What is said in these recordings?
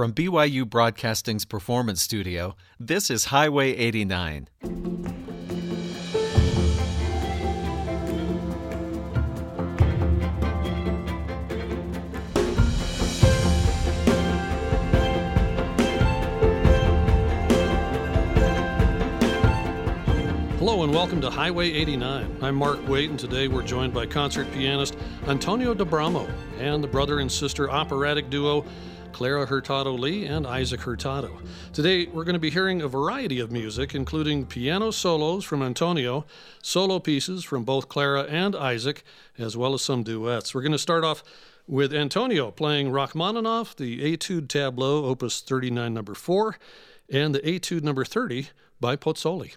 From BYU Broadcasting's Performance Studio, this is Highway 89. Hello and welcome to Highway 89. I'm Mark Waite, and today we're joined by concert pianist Antonio D'Abramo and the brother and sister operatic duo Clara Hurtado Lee and Isaac Hurtado. Today we're going to be hearing a variety of music, including piano solos from Antonio, solo pieces from both Clara and Isaac, as well as some duets. We're going to start off with Antonio playing Rachmaninoff, the Etude Tableau, Opus 39, number 4, and the Etude number 30 by Pozzoli.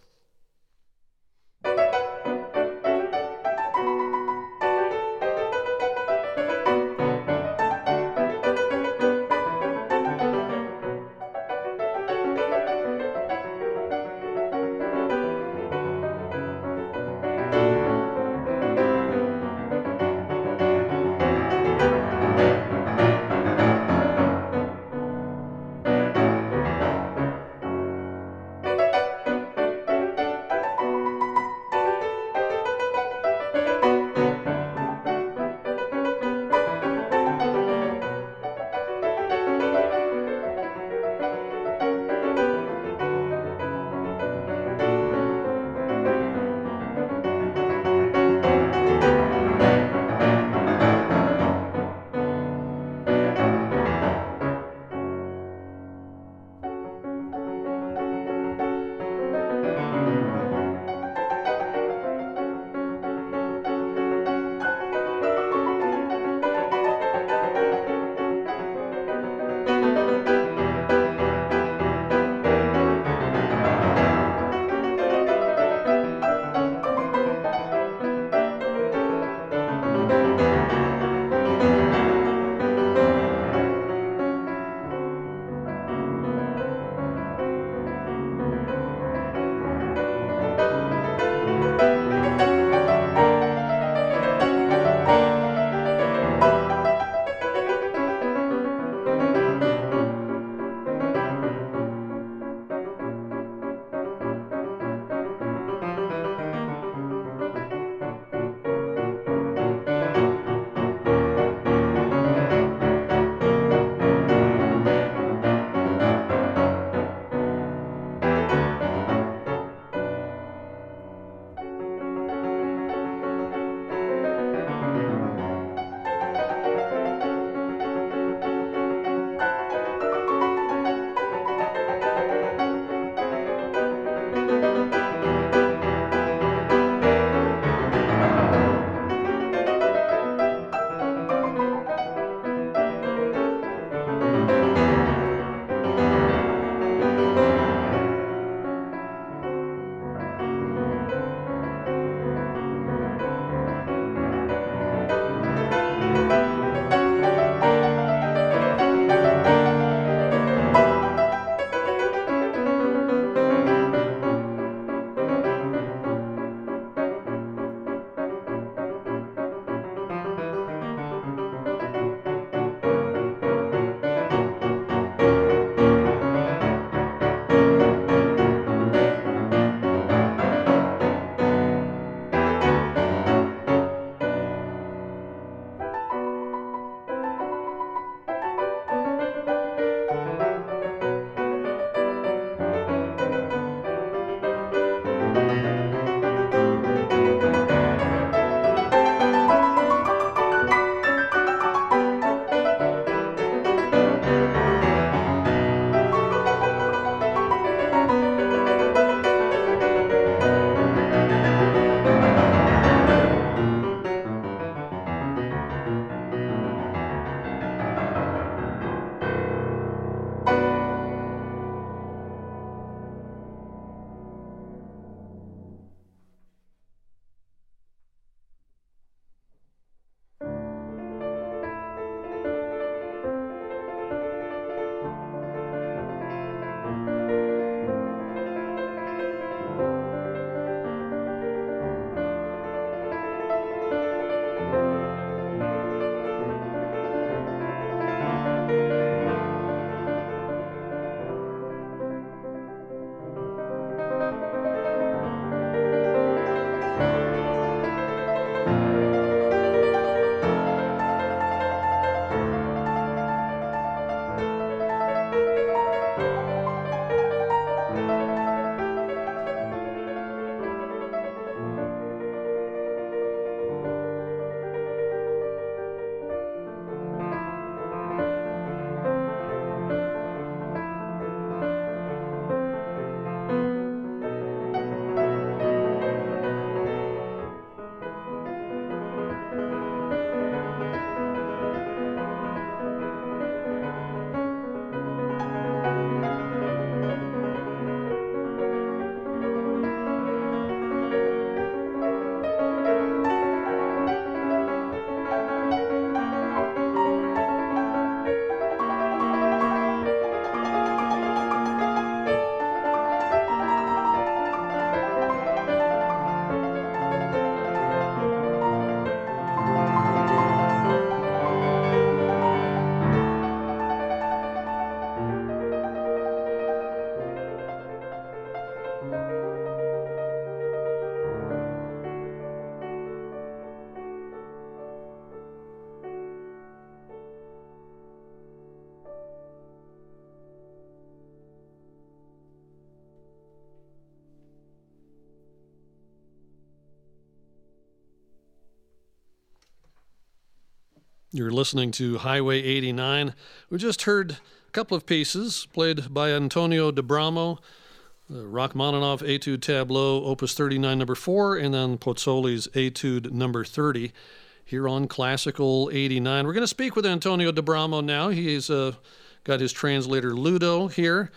You're listening to Highway 89. We just heard a couple of pieces played by Antonio D'Abramo, the Rachmaninoff Etude Tableau, Opus 39, number 4, and then Pozzoli's Etude number 30 here on Classical 89. We're going to speak with Antonio de D'Abramo now. He's uh, got his translator Ludo here.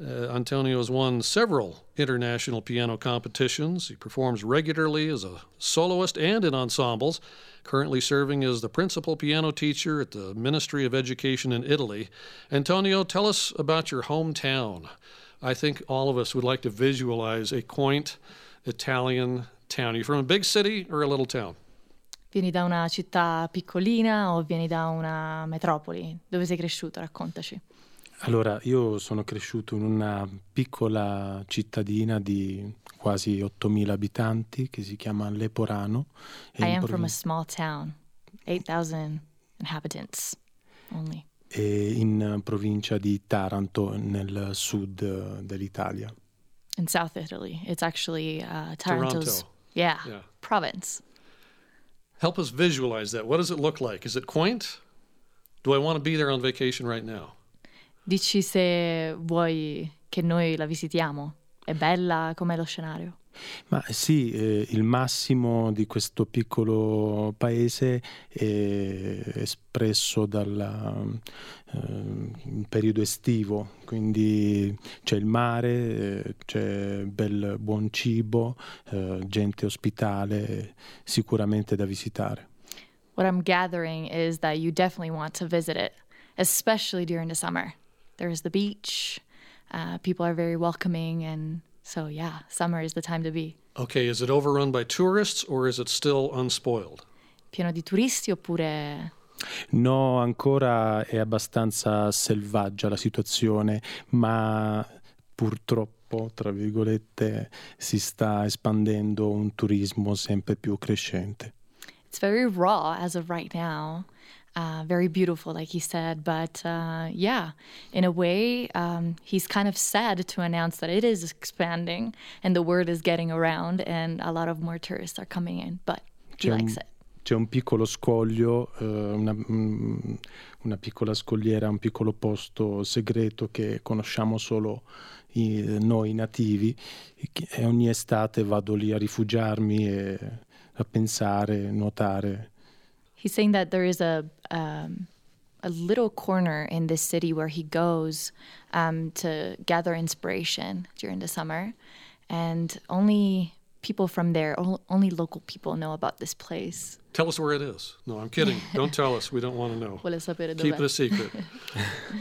Uh, Antonio has won several international piano competitions. He performs regularly as a soloist and in ensembles currently serving as the principal piano teacher at the Ministry of Education in Italy. Antonio, tell us about your hometown. I think all of us would like to visualize a quaint Italian town. Are you from a big city or a little town? Vieni da una città piccolina o vieni da una metropoli? Dove sei cresciuto? Raccontaci. Allora, io sono cresciuto in una piccola cittadina di quasi 8.000 abitanti che si chiama Leporano. I am from a small town, 8,000 inhabitants only. E in provincia di Taranto, nel sud dell'Italia. In South Italy. It's actually uh, Taranto's Toronto. Yeah, Yeah. province. Help us visualize that. What does it look like? Is it quaint? Do I want to be there on vacation right now? Dici se vuoi che noi la visitiamo. È bella? Com'è lo scenario? Ma sì, eh, il massimo di questo piccolo paese è espresso dal eh, periodo estivo, quindi c'è il mare, eh, c'è bel buon cibo, eh, gente ospitale, sicuramente da visitare. What I'm gathering is that you definitely want to visit it, especially during the summer. There's the beach, uh, people are very welcoming, and so yeah, summer is the time to be. Okay, is it overrun by tourists or is it still unspoiled? Pieno di turisti oppure No, ancora è abbastanza selvaggia la situazione, ma purtroppo, tra virgolette, si sta espandendo un turismo sempre più crescente. it's very raw as of right now. Uh, very beautiful, like he said. But uh, yeah, in a way, um, he's kind of sad to announce that it is expanding and the word is getting around and a lot of more tourists are coming in. But he C'è likes it. c'è un piccolo scoglio, eh, una, mm, una piccola scogliera, un piccolo posto segreto che conosciamo solo noi nativi e ogni estate vado lì a rifugiarmi e a pensare, nuotare. He's saying that there is a um, a little corner in this city where he goes um, to gather inspiration during the summer, and only people from there, only local people know about this place. Tell us where it is. No, I'm kidding. Don't tell us. We don't want to know. Keep it a secret.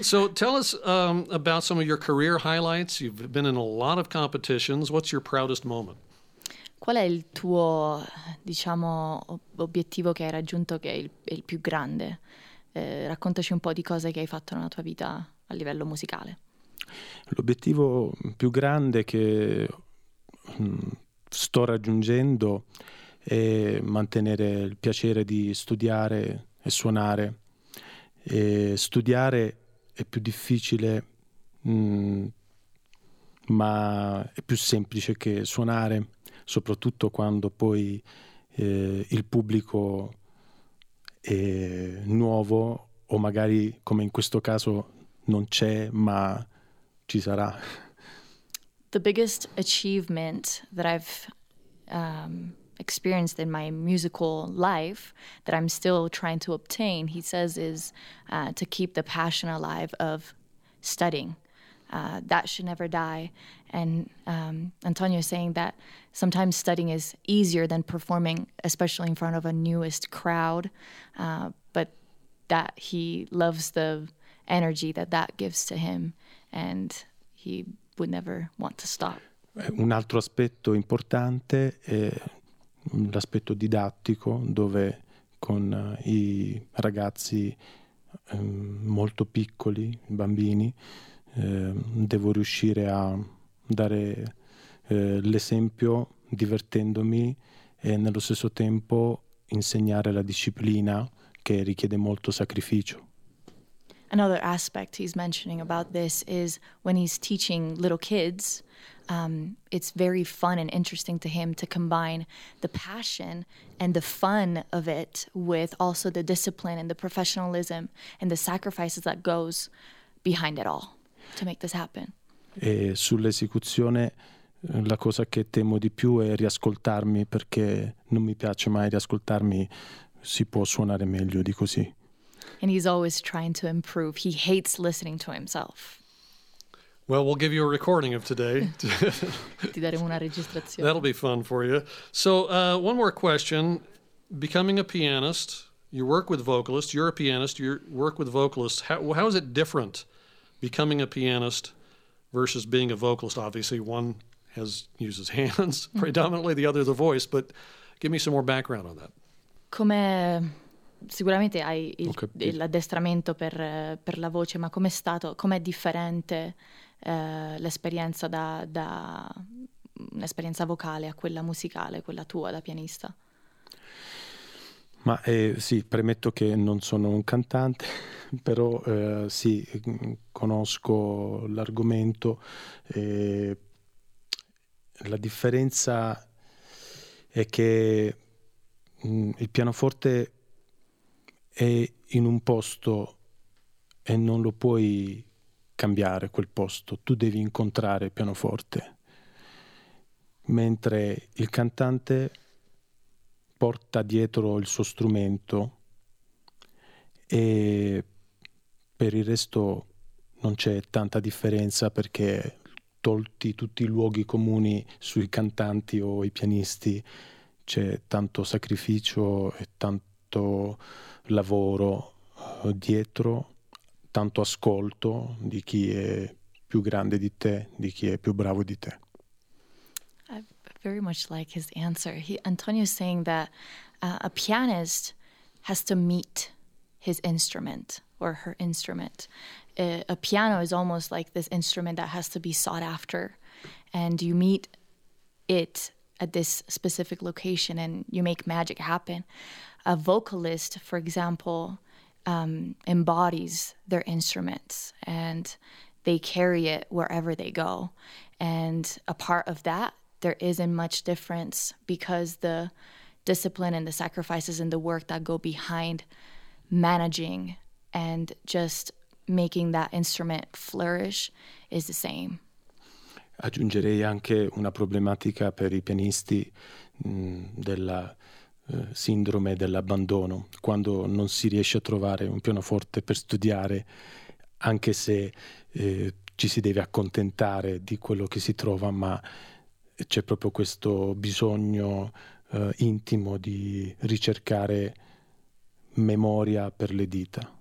so tell us um, about some of your career highlights. You've been in a lot of competitions. What's your proudest moment? Qual è il tuo, diciamo, ob- obiettivo che hai raggiunto che è il, è il più grande? Eh, raccontaci un po' di cose che hai fatto nella tua vita a livello musicale. L'obiettivo più grande che mm, sto raggiungendo è mantenere il piacere di studiare e suonare. E studiare è più difficile, mm, ma è più semplice che suonare, soprattutto quando poi eh, il pubblico è nuovo o magari, come in questo caso, non c'è, ma ci sarà. the biggest achievement that I've um, experienced in my musical life that I'm still trying to obtain, he says, is uh, to keep the passion alive of studying. Uh, that should never die. And um, Antonio is saying that sometimes studying is easier than performing, especially in front of a newest crowd. Uh, but that he loves the energy that that gives to him, and he would never want to stop. Eh, Un altro aspetto importante è l'aspetto didattico, dove con eh, i ragazzi ehm, molto piccoli, bambini, ehm, devo riuscire a dare eh, l'esempio divertendomi e nello stesso tempo insegnare la disciplina che richiede molto sacrificio. Another aspect he's mentioning about this is when he's teaching little kids, um, it's very fun and interesting to him to combine the passion and the fun of it with also the discipline and the professionalism and the sacrifices that goes behind it all to make this happen. E sull'esecuzione eh, la cosa che temo di più è riascoltarmi perché non mi piace mai riascoltarmi, si può suonare meglio di così. And he's always trying to improve. He hates listening to himself. Well, we'll give you a recording of today. Ti daremo una registrazione. That'll be fun for you. So, uh, one more question. Becoming a pianist, you work with vocalists, you're a pianist, you work with vocalists. How, how is it different becoming a pianist versus being a vocalist? Obviously, one has uses hands predominantly, the other the voice, but give me some more background on that. Come sicuramente hai il, l'addestramento per, per la voce, ma com'è stato, com'è differente eh, l'esperienza da, da un'esperienza vocale a quella musicale, quella tua da pianista? Ma eh, sì, premetto che non sono un cantante, però eh, sì, conosco l'argomento. e la differenza è che mm, il pianoforte è in un posto e non lo puoi cambiare quel posto, tu devi incontrare il pianoforte, mentre il cantante porta dietro il suo strumento e per il resto non c'è tanta differenza perché tolti tutti i luoghi comuni sui cantanti o i pianisti c'è tanto sacrificio e tanto lavoro eh, dietro, tanto ascolto di chi è più grande di te, di chi è più bravo di te. Very much like his answer. He, Antonio is saying that uh, a pianist has to meet his instrument or her instrument. Uh, a piano is almost like this instrument that has to be sought after, and you meet it at this specific location and you make magic happen. A vocalist, for example, um, embodies their instruments and they carry it wherever they go. And a part of that, there isn't much difference because the discipline and the sacrifices and the work that go behind managing and just making that instrument flourish is the same. Aggiungerei anche una problematica per i pianisti mh, della eh, sindrome dell'abbandono, quando non si riesce a trovare un pianoforte per studiare, anche se eh, ci si deve accontentare di quello che si trova, ma c'è proprio questo bisogno eh, intimo di ricercare memoria per le dita.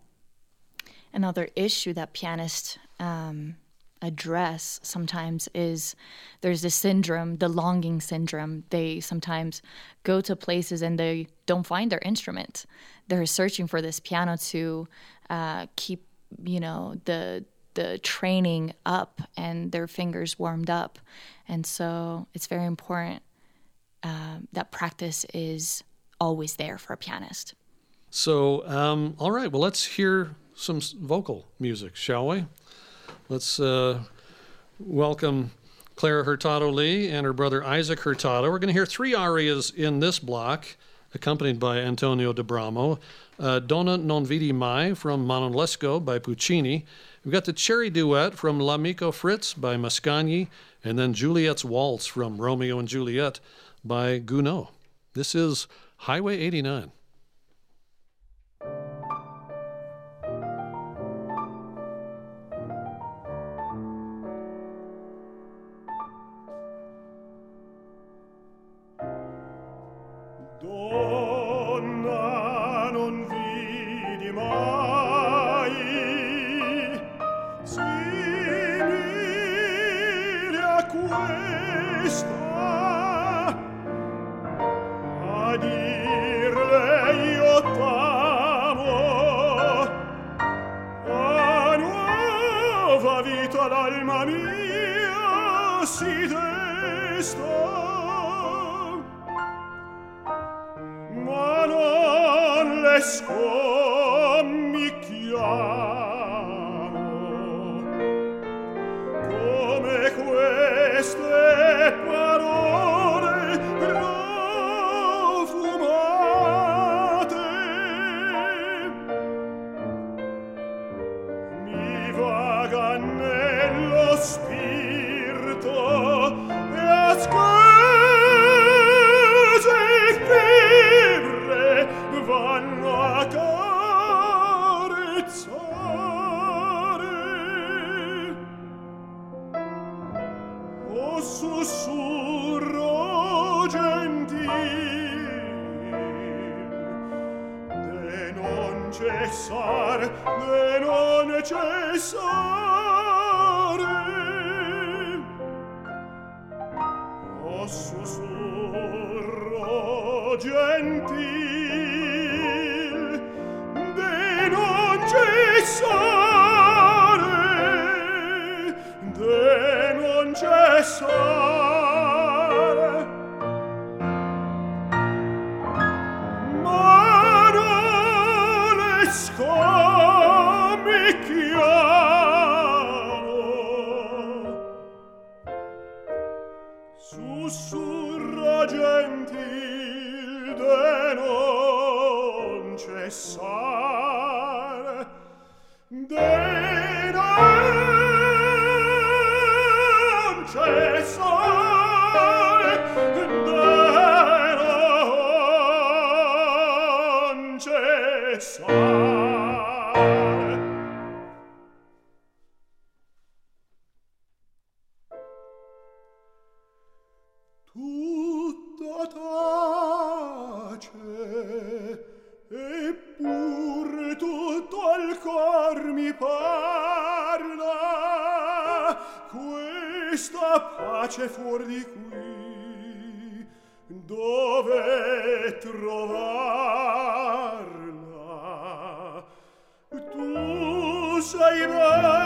Another issue that pianists um, address sometimes is there's this syndrome, the longing syndrome. They sometimes go to places and they don't find their instrument. They're searching for this piano to uh, keep, you know, the the training up and their fingers warmed up, and so it's very important uh, that practice is always there for a pianist. So, um, all right, well, let's hear some vocal music, shall we? Let's uh, welcome Clara Hurtado Lee and her brother Isaac Hurtado. We're going to hear three arias in this block, accompanied by Antonio D'Abramo. Uh, Donna non vidi mai from Manon Lescaut by Puccini. We've got the Cherry Duet from L'Amico Fritz by Mascagni, and then Juliet's Waltz from Romeo and Juliet by Gounod. This is Highway 89. trovarla. Tu sai mai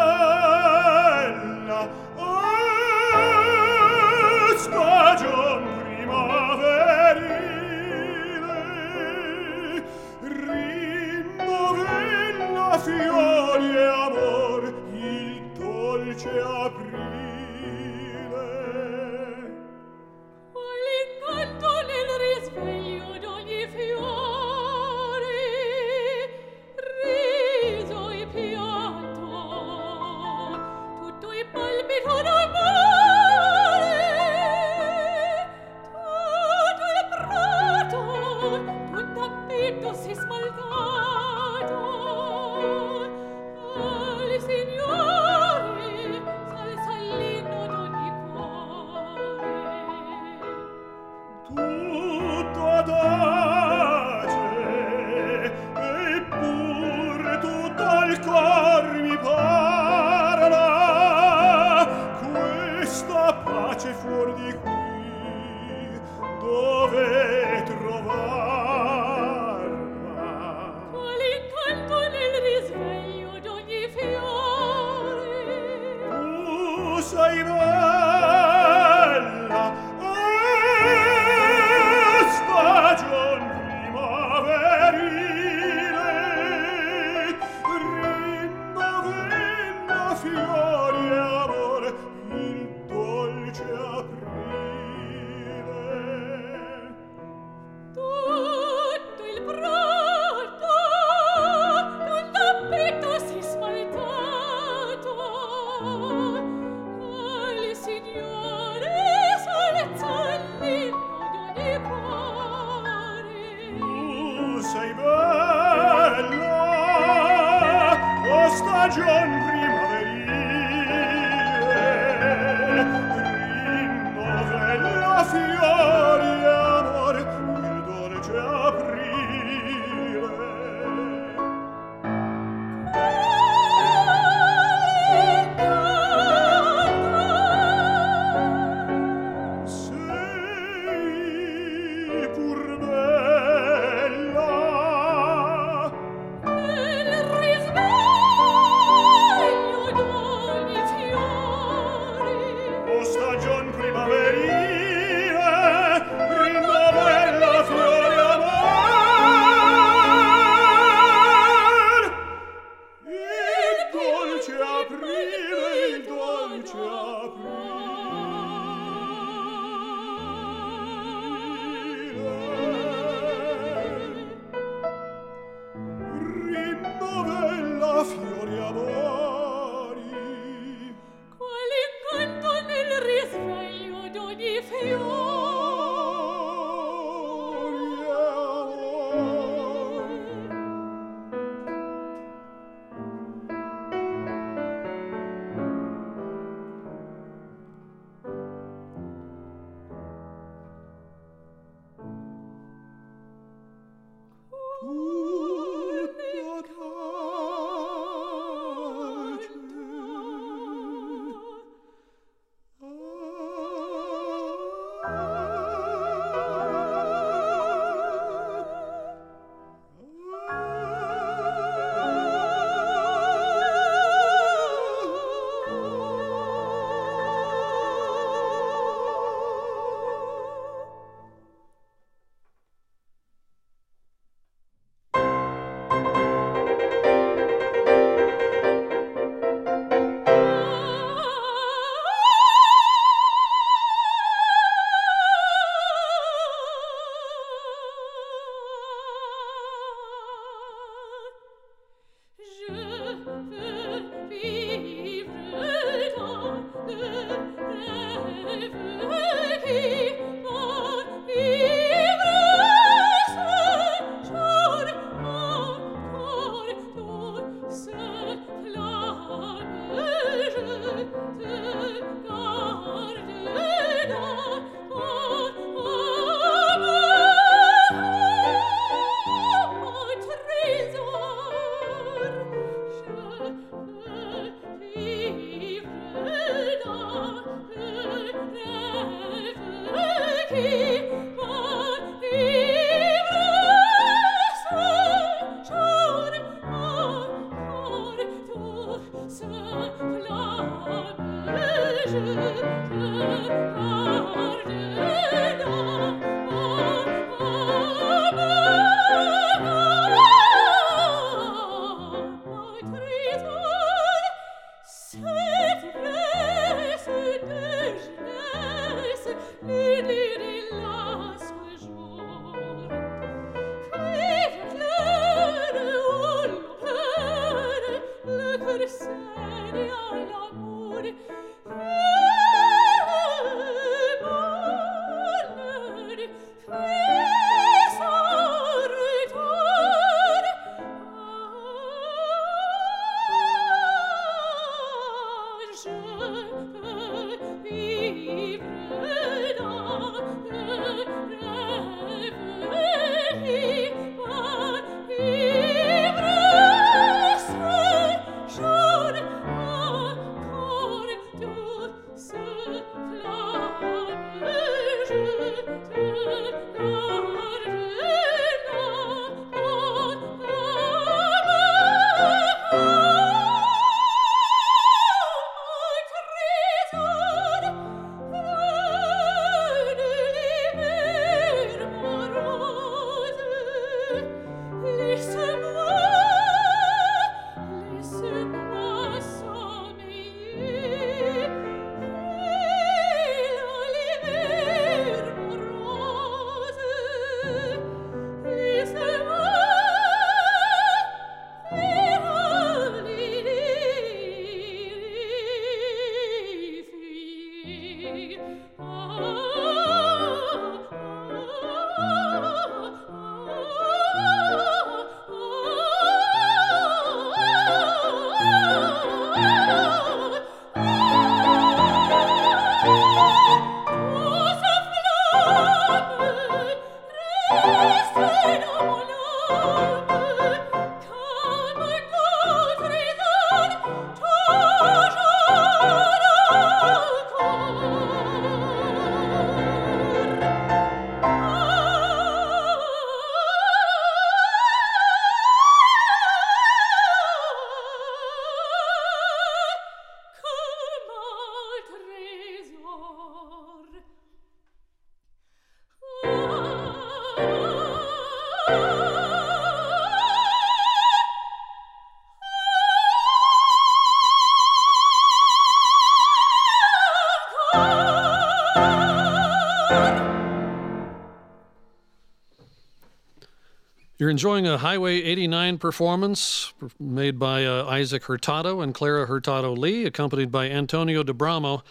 You're enjoying a Highway 89 performance made by uh, Isaac Hurtado and Clara Hurtado Lee, accompanied by Antonio D'Abramo.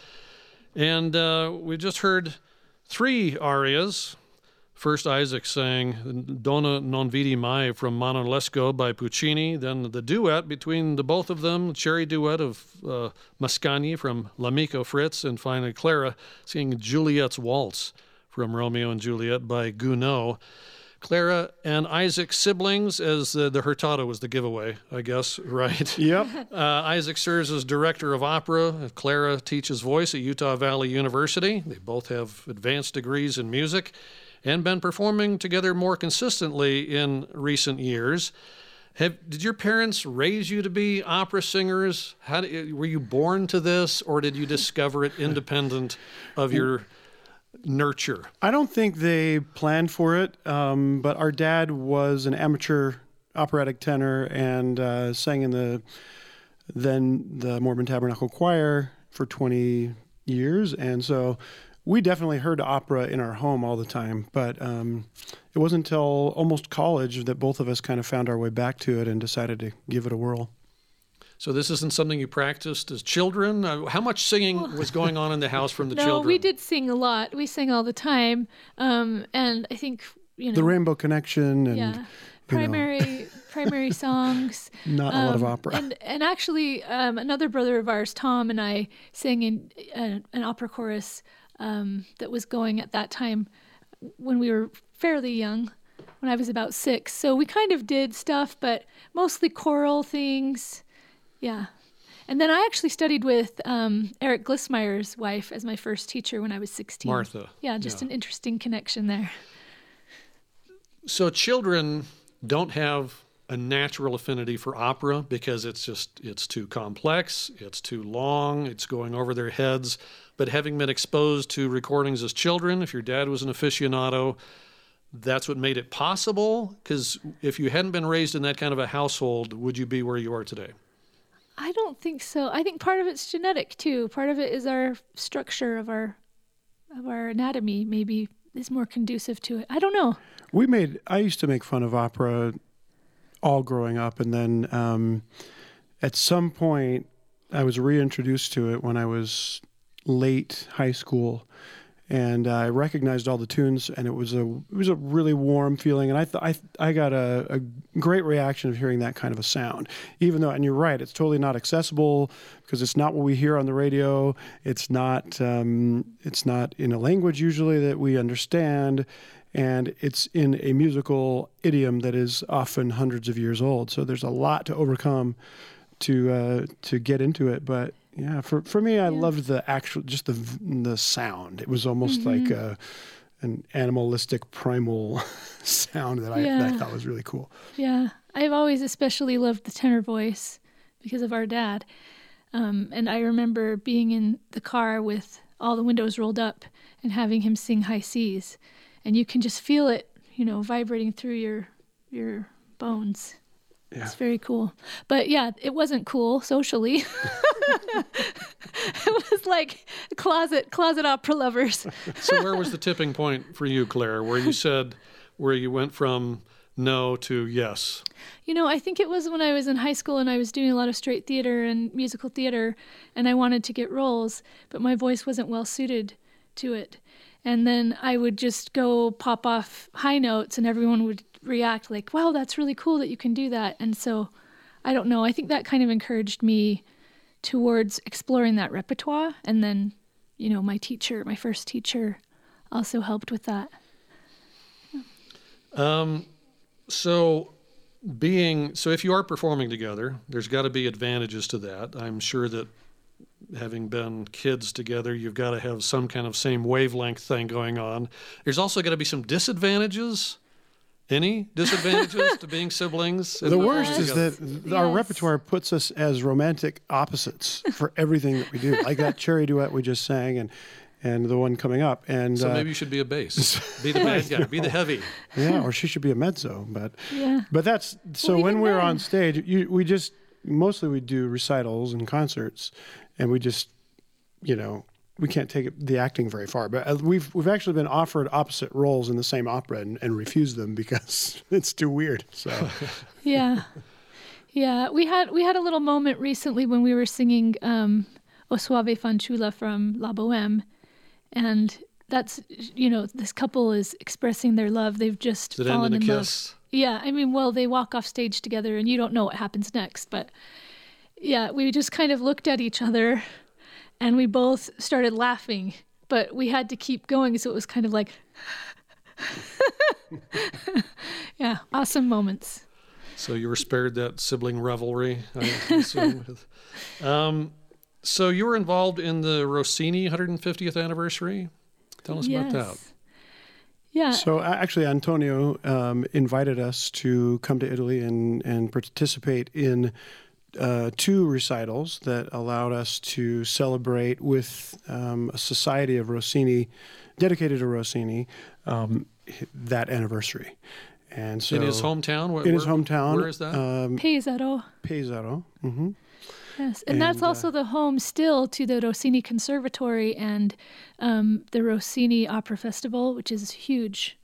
And uh, we just heard three arias. First, Isaac sang Donna non vidi mai from Manon Lescaut by Puccini. Then the duet between the both of them, cherry duet of uh, Mascagni from L'Amico Fritz. And finally, Clara singing Juliet's Waltz from Romeo and Juliet by Gounod. Clara and Isaac siblings, as the, the Hurtado was the giveaway, I guess, right? Yep. Uh, Isaac serves as director of opera. Clara teaches voice at Utah Valley University. They both have advanced degrees in music and been performing together more consistently in recent years. Have, did your parents raise you to be opera singers? How did, were you born to this, or did you discover it independent of your nurture? I don't think they planned for it, um, but our dad was an amateur operatic tenor and uh, sang in the then the Mormon Tabernacle Choir for 20 years, and so we definitely heard opera in our home all the time. But um, it wasn't until almost college that both of us kind of found our way back to it and decided to give it a whirl. So this isn't something you practiced as children. Uh, how much singing was going on in the house from the no, children? we did sing a lot. We sang all the time, um, and I think you know the Rainbow Connection and yeah, primary primary songs. Not a lot of Um, opera. And and actually, um, another brother of ours, Tom, and I sang in uh, an opera chorus um, that was going at that time when we were fairly young. When I was about six, so we kind of did stuff, but mostly choral things. Yeah. And then I actually studied with um, Eric Glissmeyer's wife as my first teacher when I was 16. Martha. Yeah, just Yeah. an interesting connection there. So children don't have a natural affinity for opera because it's just it's too complex, it's too long, it's going over their heads. But having been exposed to recordings as children, if your dad was an aficionado, that's what made it possible. Because if you hadn't been raised in that kind of a household, would you be where you are today? I don't think so. I think part of it's genetic too. Part of it is our structure of our of our anatomy maybe is more conducive to it. I don't know. We made. I used to make fun of opera all growing up, and then um, at some point, I was reintroduced to it when I was late high school, and I recognized all the tunes, and it was a it was a really warm feeling, and I th- I I got a, a great reaction of hearing that kind of a sound, even though, and you're right, it's totally not accessible because it's not what we hear on the radio. It's not um, it's not in a language usually that we understand and it's in a musical idiom that is often hundreds of years old. So there's a lot to overcome to uh, to get into it. But yeah, for for me, I loved the actual just the the sound. It was almost like a, an animalistic primal sound that I, that I thought was really cool. Yeah, I've always especially loved the tenor voice because of our dad. Um, and I remember being in the car with all the windows rolled up and having him sing High Cs, and you can just feel it, you know, vibrating through your your bones. Yeah. It's very cool. But yeah, it wasn't cool socially. it was like closet closet opera lovers. So where was the tipping point for you, Claire, where you said where you went from no to yes? You know, I think it was when I was in high school and I was doing a lot of straight theater and musical theater, and I wanted to get roles, but my voice wasn't well suited to it. And then I would just go pop off high notes, and everyone would react like, wow, that's really cool that you can do that. And so I don't know, I think that kind of encouraged me towards exploring that repertoire. And then, you know, my teacher, my first teacher, also helped with that. Um, so being so if you are performing together, there's got to be advantages to that. I'm sure that having been kids together, you've got to have some kind of same wavelength thing going on. There's also got to be some disadvantages. Any disadvantages to being siblings? The worst is that th- our repertoire puts us as romantic opposites for everything that we do, like that cherry duet we just sang, and and the one coming up. And So uh, maybe you should be a bass. Be the bad guy. Be the heavy. yeah, or she should be a mezzo. But Yeah. but that's so Well, when we're then- on stage, you, we just mostly we do recitals and concerts, and we just you know we can't take it, the acting very far. But uh, we've we've actually been offered opposite roles in the same opera and, and refused them because it's too weird. So yeah yeah we had we had a little moment recently when we were singing um o soave fanciulla from la boheme and that's you know this couple is expressing their love they've just Did fallen in in kiss? love yeah i mean well they walk off stage together and you don't know what happens next but yeah we just kind of looked at each other and we both started laughing but we had to keep going so it was kind of like yeah awesome moments So you were spared that sibling revelry, I um, so you were involved in the Rossini 150th anniversary. Tell us about that. Yeah. So actually, Antonio um, invited us to come to Italy and and participate in uh, two recitals that allowed us to celebrate with um, a society of Rossini, dedicated to Rossini, um, that anniversary. And so in his hometown? Where, in his hometown, Where is that? Um, Pesaro. Pesaro. hmm Yes, and, that's And, uh, also the home still to the Rossini Conservatory and um, the Rossini Opera Festival, which is huge.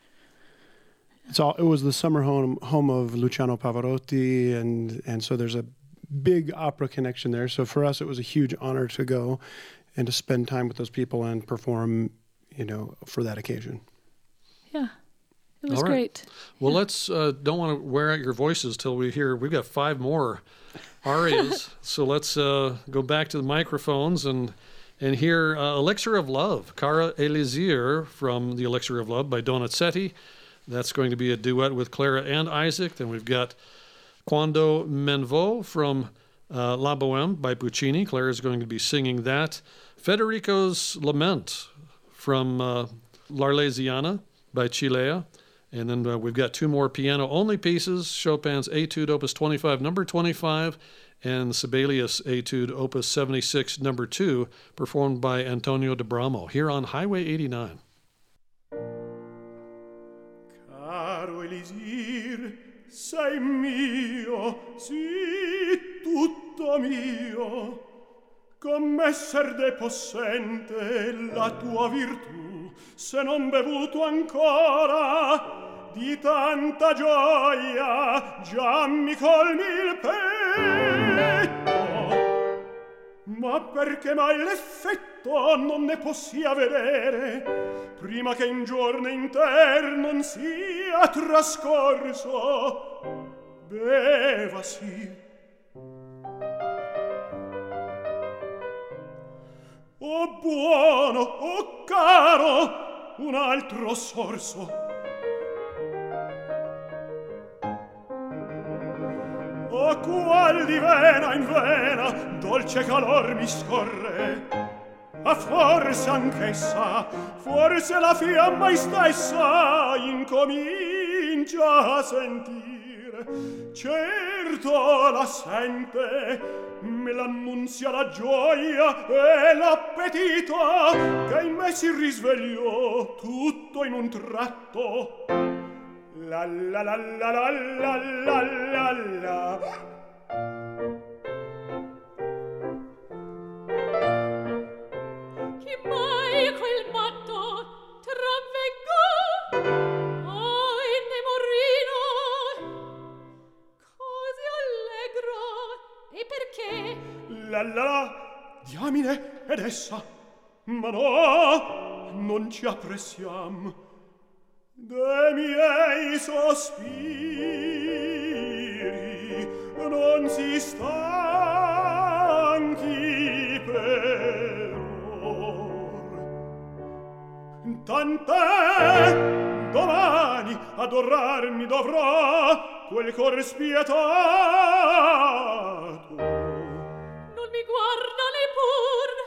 It's all. It was the summer home home of Luciano Pavarotti, and and so there's a big opera connection there. So for us, it was a huge honor to go and to spend time with those people and perform, you know, for that occasion. Yeah, it was All right. great. well, let's uh, don't want to wear out your voices till we hear. We've got five more arias, so let's uh, go back to the microphones and and hear uh, "Elixir of Love," Caro Elisir from the "Elixir of Love" by Donizetti. That's going to be a duet with Clara and Isaac. Then we've got Quando m'en vo from uh, La Boheme by Puccini. Claire is going to be singing that. Federico's Lament from uh, L'Arlesiana by Cilea. And then uh, we've got two more piano only pieces Chopin's Etude Opus 25, number 25, and Sibelius Etude Opus 76, number 2, performed by Antonio D'Abramo here on Highway 89. sei mio, sì, tutto mio, commesser de possente la tua virtù, se non bevuto ancora, di tanta gioia già mi colmi il petto ma perché mai l'effetto non ne possia vedere prima che in giorno inter non sia trascorso? Beva sì. O buono o caro un altro sorso. qual di vena in vena dolce calor mi scorre. Ma forse anch'essa forse la fiamma stessa incomincia a sentire. Certo la sente me l'annunzia la gioia e l'appetito che in me si risvegliò tutto in un tratto la la la la la la la la la. Che mai quel matto traveggò poi ne morino così allegro e perché? La la la diamine ed essa ma no non ci appressiam de miei sospiri non si stanchi per or. Tant'è domani adorarmi dovrò quel cor spietato. Non mi guarda neppur.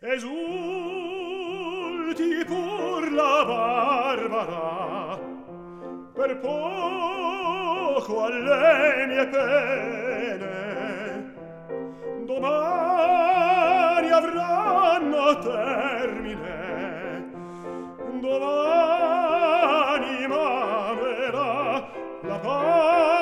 esulti pur la barbara. Per poco alle mie pene. Domani avranno termine. Domani mamerà la pace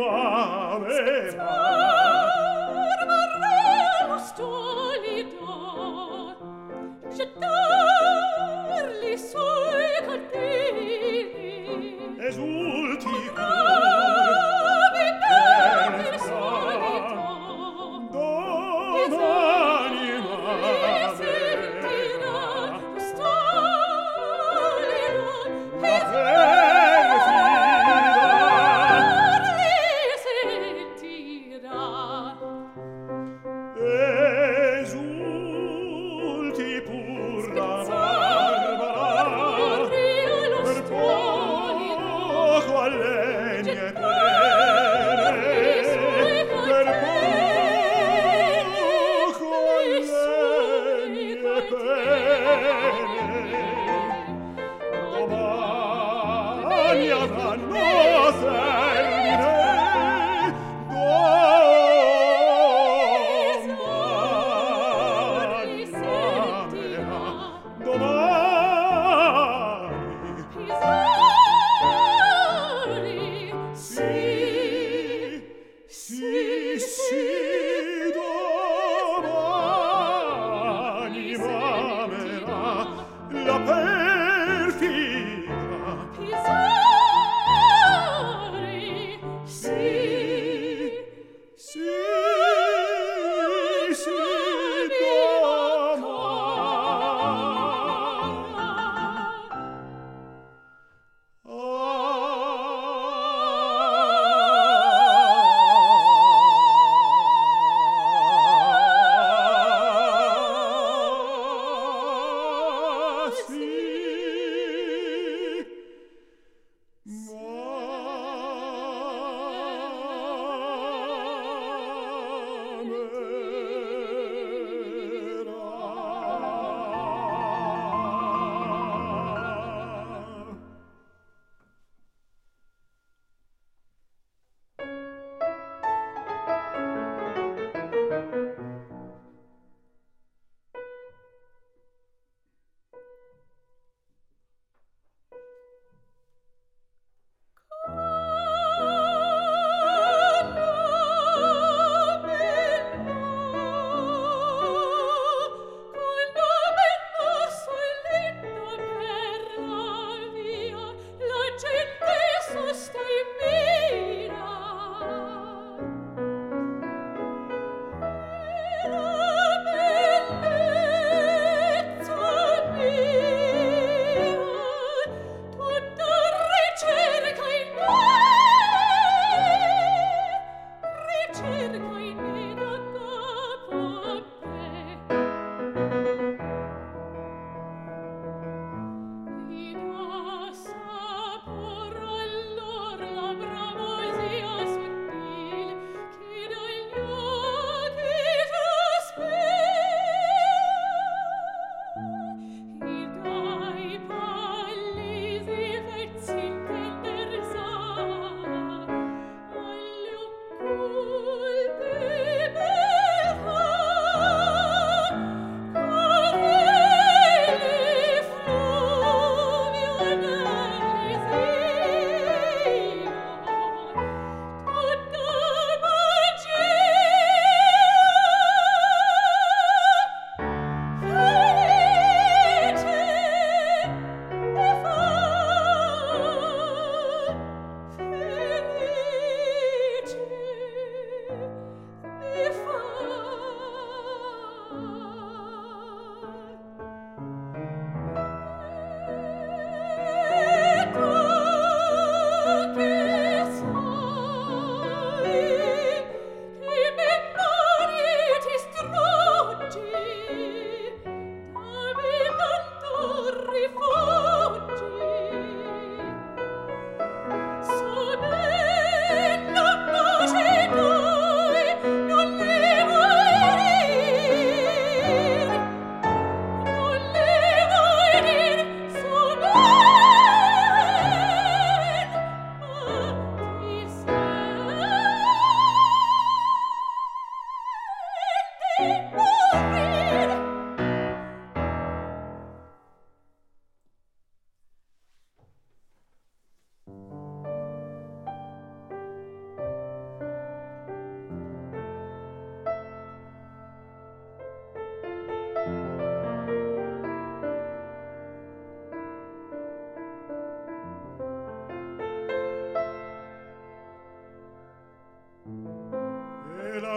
mare. Mare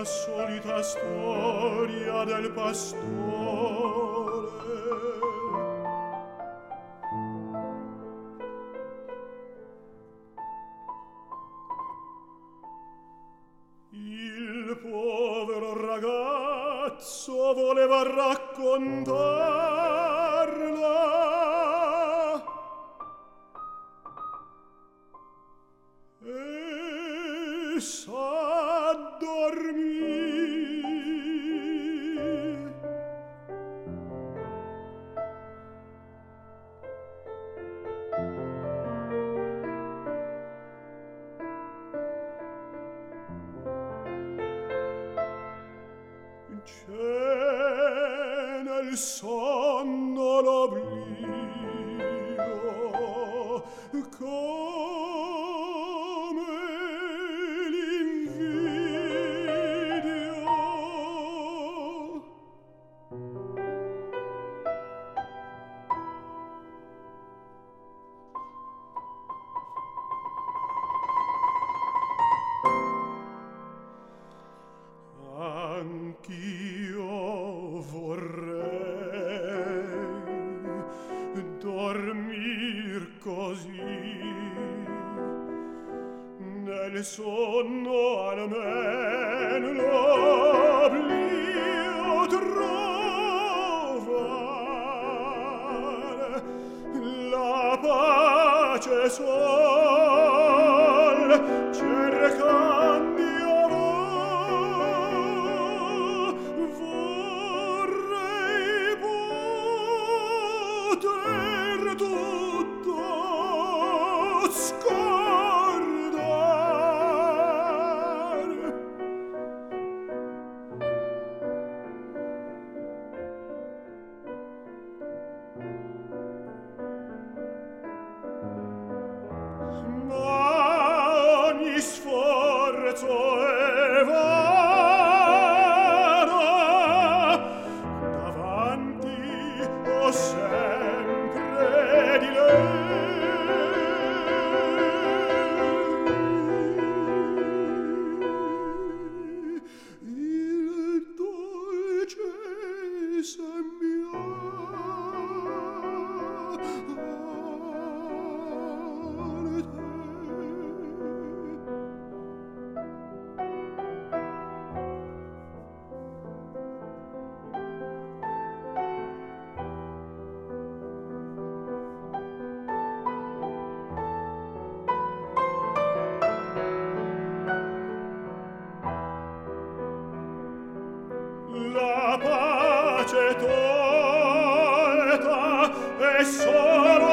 la solita storia del pastore. così. Nel sonno almen l'oblio trovar la pace sola dolce torta e solo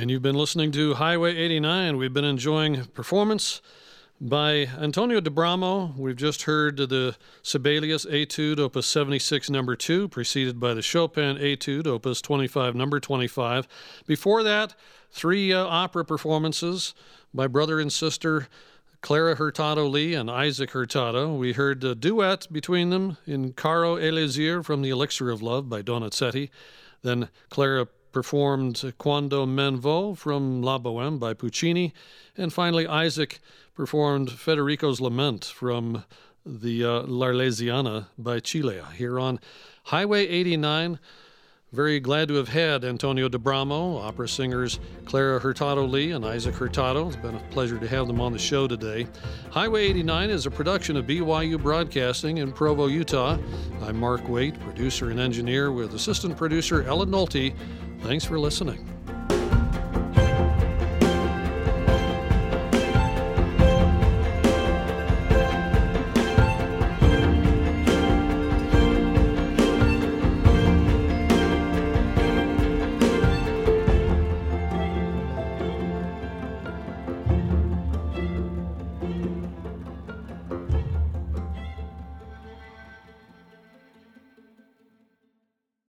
And you've been listening to Highway 89. We've been enjoying performance by Antonio D'Abramo. We've just heard the Sibelius Etude, Opus 76, number 2, preceded by the Chopin Etude, Opus 25, number 25. Before that, three uh, opera performances by brother and sister Clara Hurtado Lee and Isaac Hurtado. We heard a duet between them in Caro Elisir from The Elixir of Love by Donizetti. Then Clara performed Quando m'en vo from La Boheme by Puccini. And finally, Isaac performed Federico's Lament from the uh, L'Arlesiana by Cilea here on Highway 89. Very glad to have had Antonio D'Abramo, opera singers Clara Hurtado Lee and Isaac Hurtado. It's been a pleasure to have them on the show today. Highway 89 is a production of BYU Broadcasting in Provo, Utah. I'm Mark Waite, producer and engineer with assistant producer Ellen Nolte. Thanks for listening.